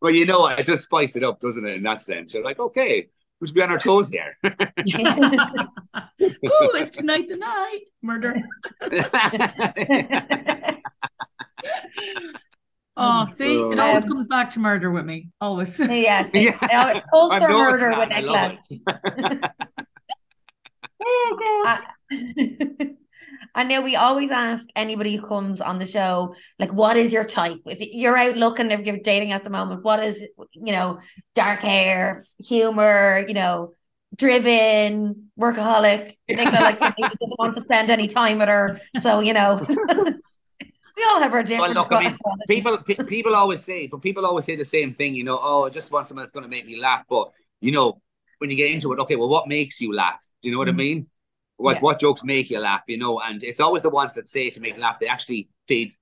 [SPEAKER 3] well, you know, it just spice it up, doesn't it? In that sense, you're like, okay, we should be on our toes here. oh,
[SPEAKER 2] it's tonight the night. Murder. Oh, see, it always
[SPEAKER 1] Um,
[SPEAKER 2] comes back to murder with me. Always.
[SPEAKER 1] Yes.
[SPEAKER 3] Yeah.
[SPEAKER 1] Cults
[SPEAKER 3] I've
[SPEAKER 1] or murder
[SPEAKER 3] that
[SPEAKER 1] with
[SPEAKER 3] and I
[SPEAKER 1] Nicola.
[SPEAKER 3] love it.
[SPEAKER 2] oh
[SPEAKER 1] Uh, I know we always ask anybody who comes on the show, like, what is your type? If you're out looking, if you're dating at the moment, what is, you know, dark hair, humor, you know, driven, workaholic. Nicola likes somebody who doesn't want to spend any time with her. So, you know, we all have our different
[SPEAKER 3] look, I mean, people pe- people always say, but people always say the same thing. You know, oh, I just want someone that's going to make me laugh. But you know, when you get into it, okay, well, what makes you laugh? Do you know what I
[SPEAKER 2] Mhm.
[SPEAKER 3] mean? What
[SPEAKER 1] Yeah.
[SPEAKER 3] what jokes make you laugh? You know, and it's always the ones that say to make laugh. They actually they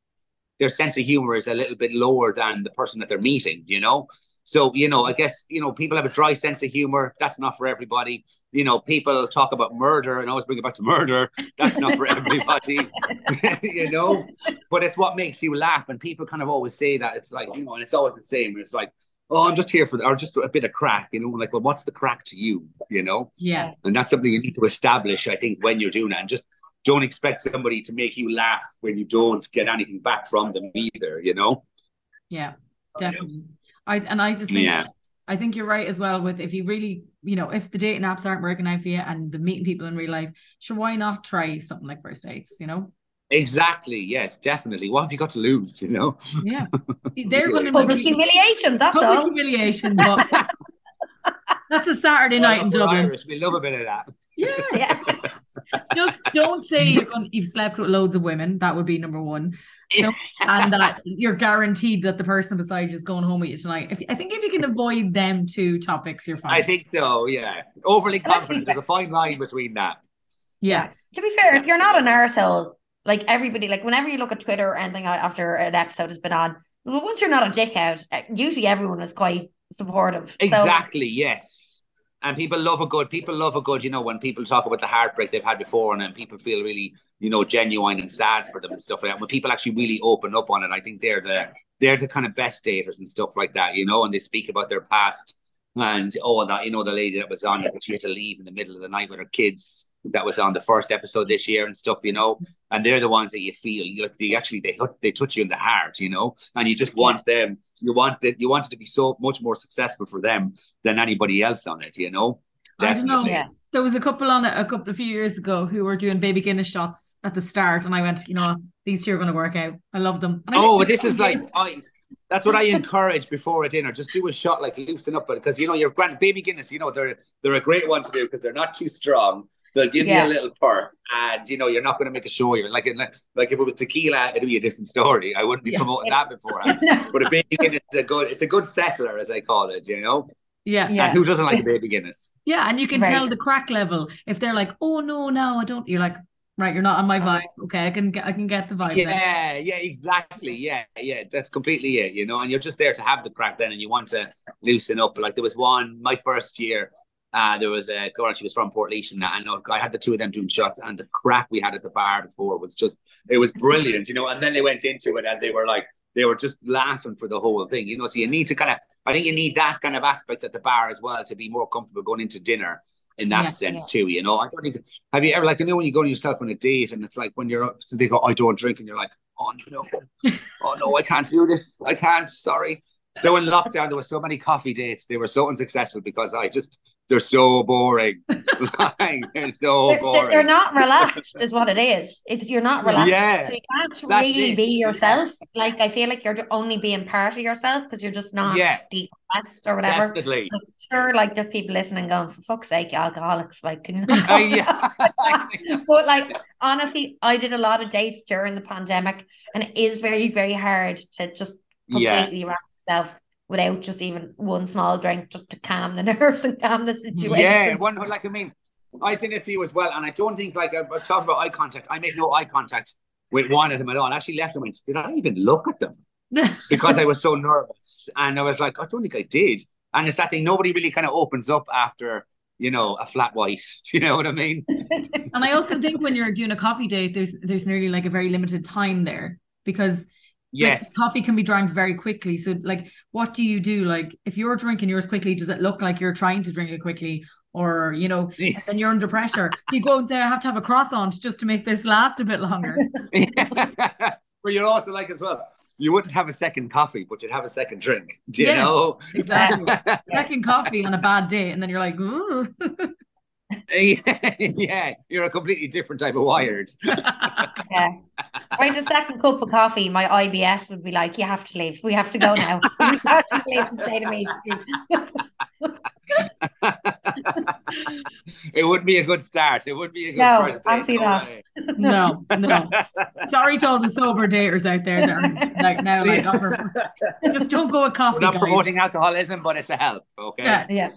[SPEAKER 3] their sense of humor is a little bit lower than the person that they're meeting. You know, so you know, I guess you know people have a dry sense of humor. That's not for everybody. You know, people talk about murder and always bring it back to murder. That's not for everybody. you know, but it's what makes you laugh. And people kind of always say that. It's like, you know, and it's always the same. It's like, oh, I'm just here for, or just a bit of crack, you know, like, well, what's the crack to you, you know?
[SPEAKER 2] Yeah.
[SPEAKER 3] And that's something you need to establish, I think, when you're doing that. And just don't expect somebody to make you laugh when you don't get anything back from them either, you know?
[SPEAKER 2] Yeah, definitely. I and I just think
[SPEAKER 3] Yeah.
[SPEAKER 2] I think you're right as well with if you really, you know, if the dating apps aren't working out for you and the meeting people in real life, sure, why not try something like first dates, you know?
[SPEAKER 3] Exactly. Yes, definitely. What have you got to lose, you know?
[SPEAKER 2] Yeah. They're gonna
[SPEAKER 1] Public
[SPEAKER 2] make you
[SPEAKER 1] humiliation, that's
[SPEAKER 2] public
[SPEAKER 1] all.
[SPEAKER 2] humiliation, but that's a Saturday night in Dublin.
[SPEAKER 3] Irish. We love a bit of that.
[SPEAKER 2] Yeah.
[SPEAKER 1] Yeah.
[SPEAKER 2] Just don't say you're going, you've slept with loads of women. That would be number one. Don't- and that you're guaranteed that the person beside you is going home with you tonight. If I think if you can avoid them two topics, you're fine.
[SPEAKER 3] I think so, yeah. Overly confident. There's a fine line between that.
[SPEAKER 2] yeah.
[SPEAKER 1] To be fair, if you're not an arsehole, like everybody, like whenever you look at Twitter or anything after an episode has been on, well, once you're not a dickhead, uh, usually everyone is quite supportive. So,
[SPEAKER 3] Exactly, yes. And people love a good, people love a good, you know, when people talk about the heartbreak they've had before and then people feel really, you know, genuine and sad for them and stuff like that. When people actually really open up on it, I think they're the they're the kind of best daters and stuff like that, you know, and they speak about their past and oh that you know the lady that was on but she had to leave in the middle of the night with her kids that was on the first episode this year and stuff, you know, mm-hmm. and they're the ones that you feel like they actually they they touch you in the heart, you know, and you just want them, you want that you want it to be so much more successful for them than anybody else on it, you know.
[SPEAKER 2] I don't know.
[SPEAKER 1] Yeah.
[SPEAKER 2] There was a couple on it a couple of few years ago who were doing baby Guinness shots at the start, and I went, you know, these two are going to work out. I love them. And
[SPEAKER 3] Oh, this is like. I. That's what I encourage before a dinner. Just do a shot, like loosen up, because you know your grand baby Guinness. You know they're they're a great one to do because they're not too strong. They'll give
[SPEAKER 1] Yeah.
[SPEAKER 3] you a little pour, and you know you're not going to make a show. You're like like like if it was tequila, it'd be a different story. I wouldn't be
[SPEAKER 2] Yeah.
[SPEAKER 3] promoting that beforehand. But a baby Guinness is a good. It's a good settler, as I call it. You know,
[SPEAKER 2] yeah.
[SPEAKER 1] Yeah.
[SPEAKER 3] and who doesn't like a baby Guinness?
[SPEAKER 2] Yeah, and you can
[SPEAKER 1] Very
[SPEAKER 2] tell the crack level if they're like, "Oh no, no, I don't." You're like, "Right, you're not on my uh-huh. vibe." Okay, I can get, I can get the vibe. then.
[SPEAKER 3] Yeah, yeah, exactly. Yeah, yeah, that's completely it, you know. And you're just there to have the crack then, and you want to loosen up. Like there was one, my first year, uh, there was a girl, she was from Port and I know I had the two of them doing shots, and the crap we had at the bar before was just, it was brilliant, you know. And then they went into it, and they were like, they were just laughing for the whole thing, you know. So you need to kind of, I think you need that kind of aspect at the bar as well to be more comfortable going into dinner in that
[SPEAKER 2] Yeah,
[SPEAKER 3] sense too, you know. I don't think have you ever like I know when you go to yourself on a date and it's like when you're up, so they go, I don't drink and you're like, Oh no, oh no, I can't do this. I can't, sorry. Though in lockdown there were so many coffee dates, they were so unsuccessful because I just they're so boring. like, they're so
[SPEAKER 1] They're,
[SPEAKER 3] boring.
[SPEAKER 1] they're not relaxed, is what it is. It's you're not relaxed,
[SPEAKER 3] Yeah,
[SPEAKER 1] so you can't really
[SPEAKER 3] it.
[SPEAKER 1] be yourself. Like I feel like you're only being part of yourself because you're just not
[SPEAKER 3] Yeah.
[SPEAKER 1] decompressed or whatever.
[SPEAKER 3] Definitely.
[SPEAKER 1] I'm sure, like there's people listening going, for fuck's sake, alcoholics, like, can you
[SPEAKER 3] Uh, yeah.
[SPEAKER 1] but like honestly, I did a lot of dates during the pandemic, and it is very, very hard to just
[SPEAKER 3] Yeah.
[SPEAKER 1] completely wrap yourself without just even one small drink just to calm the nerves and calm the situation.
[SPEAKER 3] Yeah, one like I mean, I did a few as well, and I don't think like I was talking about eye contact. I made no eye contact with one of them at all. I actually left and went, did I even look at them? Because I was so nervous, and I was like, I don't think I did. And it's that thing. Nobody really kind of opens up after you know a flat white. Do you know what I mean?
[SPEAKER 2] And I also think when you're doing a coffee date, there's there's nearly like a very limited time there because like,
[SPEAKER 3] Yes.
[SPEAKER 2] coffee can be drank very quickly. So like, what do you do? Like, if you're drinking yours quickly, does it look like you're trying to drink it quickly, or you know, then you're under pressure? You go and say, I have to have a croissant just to make this last a bit longer.
[SPEAKER 3] but you're also like as well. you wouldn't have a second coffee, but you'd have a second drink. Do you
[SPEAKER 2] Yes.
[SPEAKER 3] know?
[SPEAKER 2] Exactly. Second coffee on a bad day, and then you're like, ooh.
[SPEAKER 3] yeah, you're a completely different type of wired.
[SPEAKER 1] Yeah. Right, a second cup of coffee, my IBS would be like, you have to leave. We have to go now. We have to leave the state immediately.
[SPEAKER 3] it would be a good start. It would be a good
[SPEAKER 1] No,
[SPEAKER 3] first date.
[SPEAKER 1] absolutely
[SPEAKER 3] no
[SPEAKER 1] not.
[SPEAKER 3] Oh, way.
[SPEAKER 2] no, no. Sorry to all the sober daters out there that are like now like offer. Just don't go with
[SPEAKER 3] We're
[SPEAKER 2] coffee,
[SPEAKER 3] not
[SPEAKER 2] guys.
[SPEAKER 3] promoting alcoholism, but it's a help. Okay.
[SPEAKER 2] Yeah.
[SPEAKER 1] Yeah.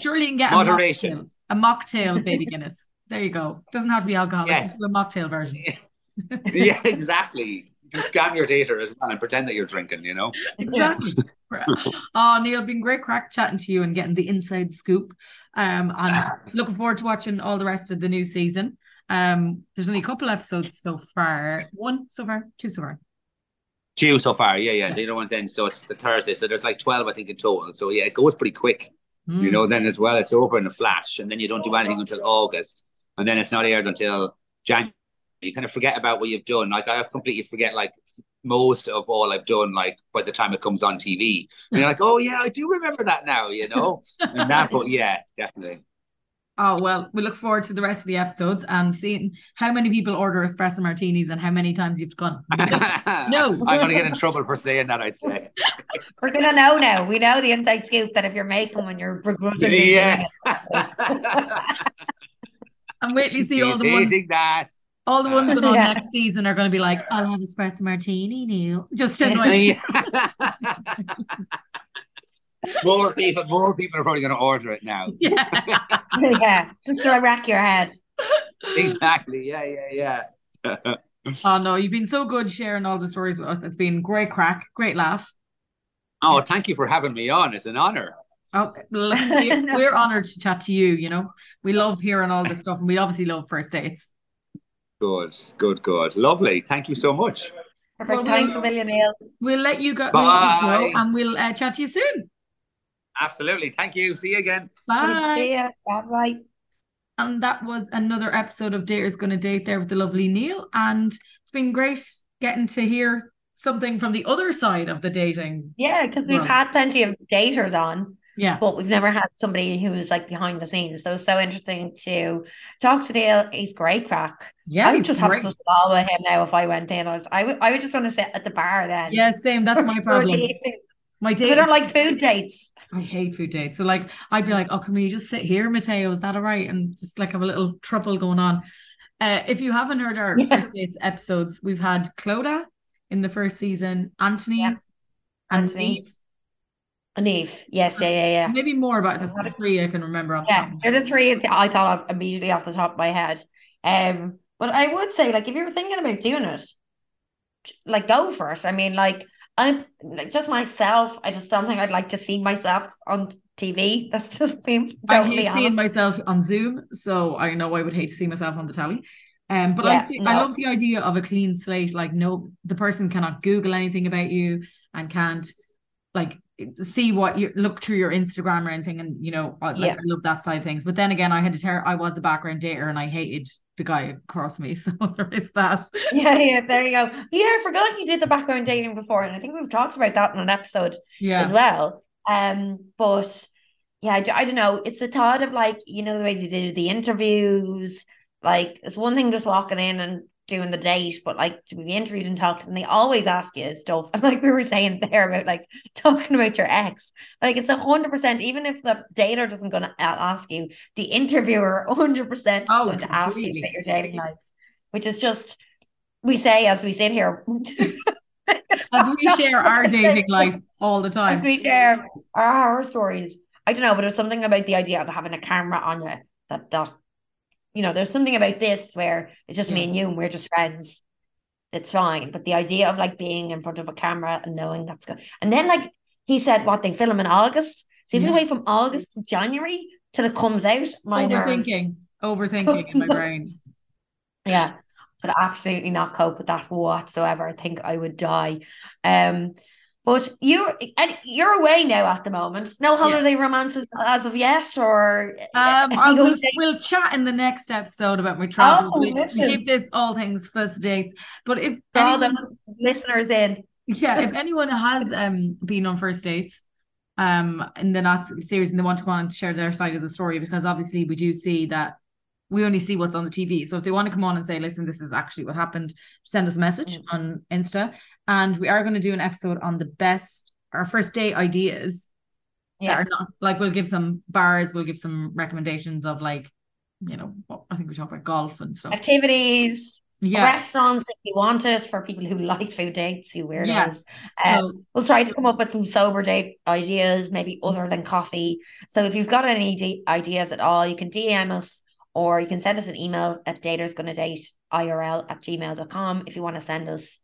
[SPEAKER 2] Surely you can get
[SPEAKER 3] Moderation.
[SPEAKER 2] A mocktail, baby Guinness. There you go. Doesn't have to be alcoholic.
[SPEAKER 3] Yes.
[SPEAKER 2] A mocktail version.
[SPEAKER 3] yeah, exactly. You can scam your dater as well and pretend that you're drinking. You know.
[SPEAKER 2] Exactly. oh, Neil, been great crack chatting to you and getting the inside scoop. Um, and looking forward to watching all the rest of the new season. Um, there's only a couple episodes so far. One so far, two so far.
[SPEAKER 3] Two so far. Yeah, yeah. The other one then. So it's the Thursday. So there's like twelve, I think, in total. So yeah, it goes pretty quick. You
[SPEAKER 2] Mm.
[SPEAKER 3] know. Then as well, it's over in a flash, and then you don't do anything until August, and then it's not aired until January. You kind of forget about what you've done. Like I completely forget like most of all I've done. Like by the time it comes on TV, and you're like, oh yeah, I do remember that now. You know. and that, but yeah, definitely.
[SPEAKER 2] Oh well, we look forward to the rest of the episodes and seeing how many people order espresso martinis and how many times you've gone. No.
[SPEAKER 3] I'm gonna get in trouble for saying that. I'd say.
[SPEAKER 1] We're gonna know now. We know the inside scoop that if you're making one, you're begrudgingly
[SPEAKER 3] yeah.
[SPEAKER 2] And wait till you see all the ones
[SPEAKER 3] that.
[SPEAKER 2] all the ones that are on
[SPEAKER 1] Yeah.
[SPEAKER 2] next season are going to be like, I'll have espresso martini, Neil. Just to annoy
[SPEAKER 3] more people, more people are probably going to order it now.
[SPEAKER 2] Yeah.
[SPEAKER 1] yeah, just to rack your head.
[SPEAKER 3] Exactly. Yeah, yeah, yeah.
[SPEAKER 2] Oh no, you've been so good sharing all the stories with us. It's been great crack, great laugh.
[SPEAKER 3] Oh, thank you for having me on. It's an honor.
[SPEAKER 2] Oh, we're we're honored to chat to you. You know, we love hearing all this stuff, and we obviously love first dates.
[SPEAKER 3] Good, good, good. Lovely. Thank you so much.
[SPEAKER 1] Perfect.
[SPEAKER 2] Well,
[SPEAKER 1] Thanks
[SPEAKER 2] we'll-
[SPEAKER 1] a million, Neil.
[SPEAKER 2] We'll let you go, we'll let you go
[SPEAKER 3] Bye.
[SPEAKER 2] and we'll uh, chat to you soon.
[SPEAKER 3] Absolutely. Thank you. See you again.
[SPEAKER 2] Bye.
[SPEAKER 1] See ya. Bye bye.
[SPEAKER 2] And that was another episode of Daters Gonna Date there with the lovely Neil. And it's been great getting to hear something from the other side of the dating.
[SPEAKER 1] Yeah, because we've had plenty of daters on,
[SPEAKER 2] Yeah.
[SPEAKER 1] but we've never had somebody who was like behind the scenes. So it's so interesting to talk to Dale. He's great crack.
[SPEAKER 2] Yeah.
[SPEAKER 1] I would just have
[SPEAKER 2] great.
[SPEAKER 1] such a ball with him now if I went in. I was I would I would just want to sit at the bar then.
[SPEAKER 2] Yeah, same. That's my problem. My
[SPEAKER 1] 'Cause I don't like food dates.
[SPEAKER 2] I hate food dates. So like I'd be like, oh, can we just sit here, Mateo? Is that all right? And just like have a little trouble going on. Uh, if you haven't heard our
[SPEAKER 1] Yeah.
[SPEAKER 2] first dates episodes, we've had Clodagh in the first season, Anthony,
[SPEAKER 1] Yeah.
[SPEAKER 2] and
[SPEAKER 1] Anthony.
[SPEAKER 2] Eve.
[SPEAKER 1] Neve. Yes, yeah, yeah, yeah.
[SPEAKER 2] Maybe more about this three I can remember off the
[SPEAKER 1] Yeah, they're the three I thought of immediately off the top of my head. Um, but I would say, like, if you're thinking about doing it, like, go for it. I mean, like, I'm like just myself. I just don't think I'd like to see myself on TV. That's just being
[SPEAKER 2] I
[SPEAKER 1] totally
[SPEAKER 2] hate seeing myself on Zoom, so I know I would hate to see myself on the telly. Um, but I
[SPEAKER 1] Yeah,
[SPEAKER 2] see, I love the idea of a clean slate. Like, no, the person cannot Google anything about you and can't like see what you look through your Instagram or anything. And you know, I, like,
[SPEAKER 1] Yeah.
[SPEAKER 2] I love that side of things. But then again, I had to tell I was a background dater and I hated the guy across me, so there is that.
[SPEAKER 1] Yeah, yeah, there you go. Yeah, I forgot you did the background dating before, and I think we've talked about that in an episode
[SPEAKER 2] yeah.
[SPEAKER 1] as well. Um, but yeah, I don't know. It's the thought of like, you know, the way they do the interviews. Like, it's one thing just walking in and doing the date, but like to be interviewed and talked, and they always ask you stuff. And like we were saying there about like talking about your ex, like it's a hundred percent. Even if the dater doesn't gonna ask you, the interviewer hundred percent
[SPEAKER 2] Oh,
[SPEAKER 1] going to ask you about your dating life, which is just we say as we sit here.
[SPEAKER 2] as we share our dating life all the
[SPEAKER 1] as
[SPEAKER 2] time.
[SPEAKER 1] we share our horror stories. I don't know, but there's something about the idea of having a camera on you that that you know, there's something about this where it's just me and you and we're just friends. It's fine. But the idea of like being in front of a camera and knowing that's good. And then like he said what they film in August. So even
[SPEAKER 2] Yeah.
[SPEAKER 1] away from August to January till it comes out, my nerves.
[SPEAKER 2] Overthinking, overthinking in my brain.
[SPEAKER 1] Yeah, could absolutely not cope with that whatsoever. I think I would die. Um, but you and you're away now at the moment. No holiday romances as of yet, or
[SPEAKER 2] Um,
[SPEAKER 1] any
[SPEAKER 2] I will, we'll chat in the next episode about my travel.
[SPEAKER 1] Oh,
[SPEAKER 2] we, we keep this all things first dates. But if
[SPEAKER 1] all
[SPEAKER 2] anyone,
[SPEAKER 1] those listeners in.
[SPEAKER 2] yeah, if anyone has um been on first dates um in the last series and they want to go on and share their side of the story, because obviously we do see that we only see what's on the TV. So if they want to come on and say, listen, this is actually what happened, send us a message on Insta. And we are going to do an episode on the best our first date ideas
[SPEAKER 1] yeah.
[SPEAKER 2] that are not like we'll give some bars, we'll give some recommendations of like, you know, what I think we talk about golf and stuff.
[SPEAKER 1] Activities,
[SPEAKER 2] Yeah.
[SPEAKER 1] restaurants if you want it for people who like food dates, you weirdos.
[SPEAKER 2] Yeah.
[SPEAKER 1] Um,
[SPEAKER 2] So
[SPEAKER 1] We'll try to come up with some sober date ideas, maybe other than coffee. So if you've got any de- ideas at all, you can DM us or you can send us an email at datersgonna at gmail.com if you want to send us.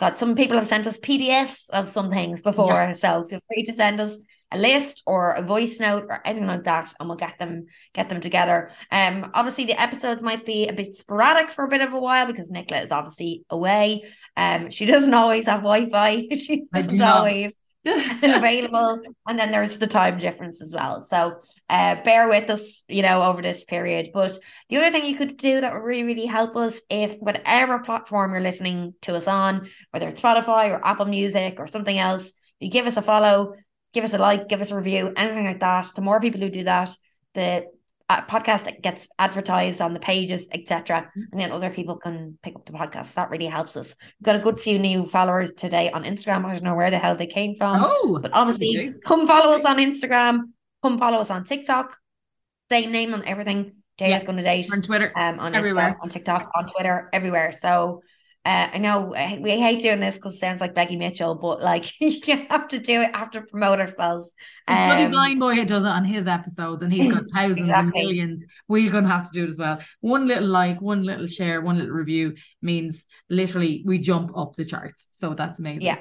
[SPEAKER 1] Got some people have sent us PDFs of some things before.
[SPEAKER 2] Yeah.
[SPEAKER 1] So feel free to send us a list or a voice note or anything like that, and we'll get them get them together. Um obviously the episodes might be a bit sporadic for a bit of a while because Nicola is obviously away. Um she doesn't always have Wi-Fi. she doesn't
[SPEAKER 2] not.
[SPEAKER 1] always available. And then there's the time difference as well. So uh bear with us you know over this period. But the other thing you could do that would really really help us if whatever platform you're listening to us on whether it's spotify or apple music or something else you give us a follow give us a like give us a review anything like that. The more people who do that the uh, podcast that gets advertised on the pages etc and then other people can pick up the podcast that really helps us We've got a good few new followers today on instagram i don't know where the hell they came from
[SPEAKER 2] oh,
[SPEAKER 1] but obviously, come follow us on Instagram. Come follow us on TikTok. Same name on everything. Daters
[SPEAKER 2] Yeah.
[SPEAKER 1] gonna date.
[SPEAKER 2] on Twitter.
[SPEAKER 1] Um, on
[SPEAKER 2] everywhere.
[SPEAKER 1] Instagram, on TikTok, on Twitter, everywhere. So, uh, I know we hate doing this because it sounds like Becky Mitchell, but like you have to do it. Have to promote ourselves. Um,
[SPEAKER 2] Blindboy who does it on his episodes and he's got thousands and millions. We're going to have to do it as well. One little like, one little share, one little review means literally we jump up the charts. So that's amazing.
[SPEAKER 1] Yeah.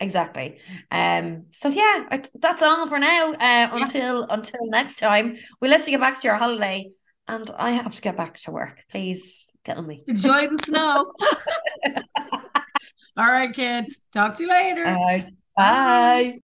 [SPEAKER 1] Exactly. Um. So yeah, that's all for now. Uh, until until next time, we'll let you get back to your holiday, and I have to get back to work. Please kill me.
[SPEAKER 2] Enjoy the snow. All right, kids. Talk to you later.
[SPEAKER 1] All right. Bye.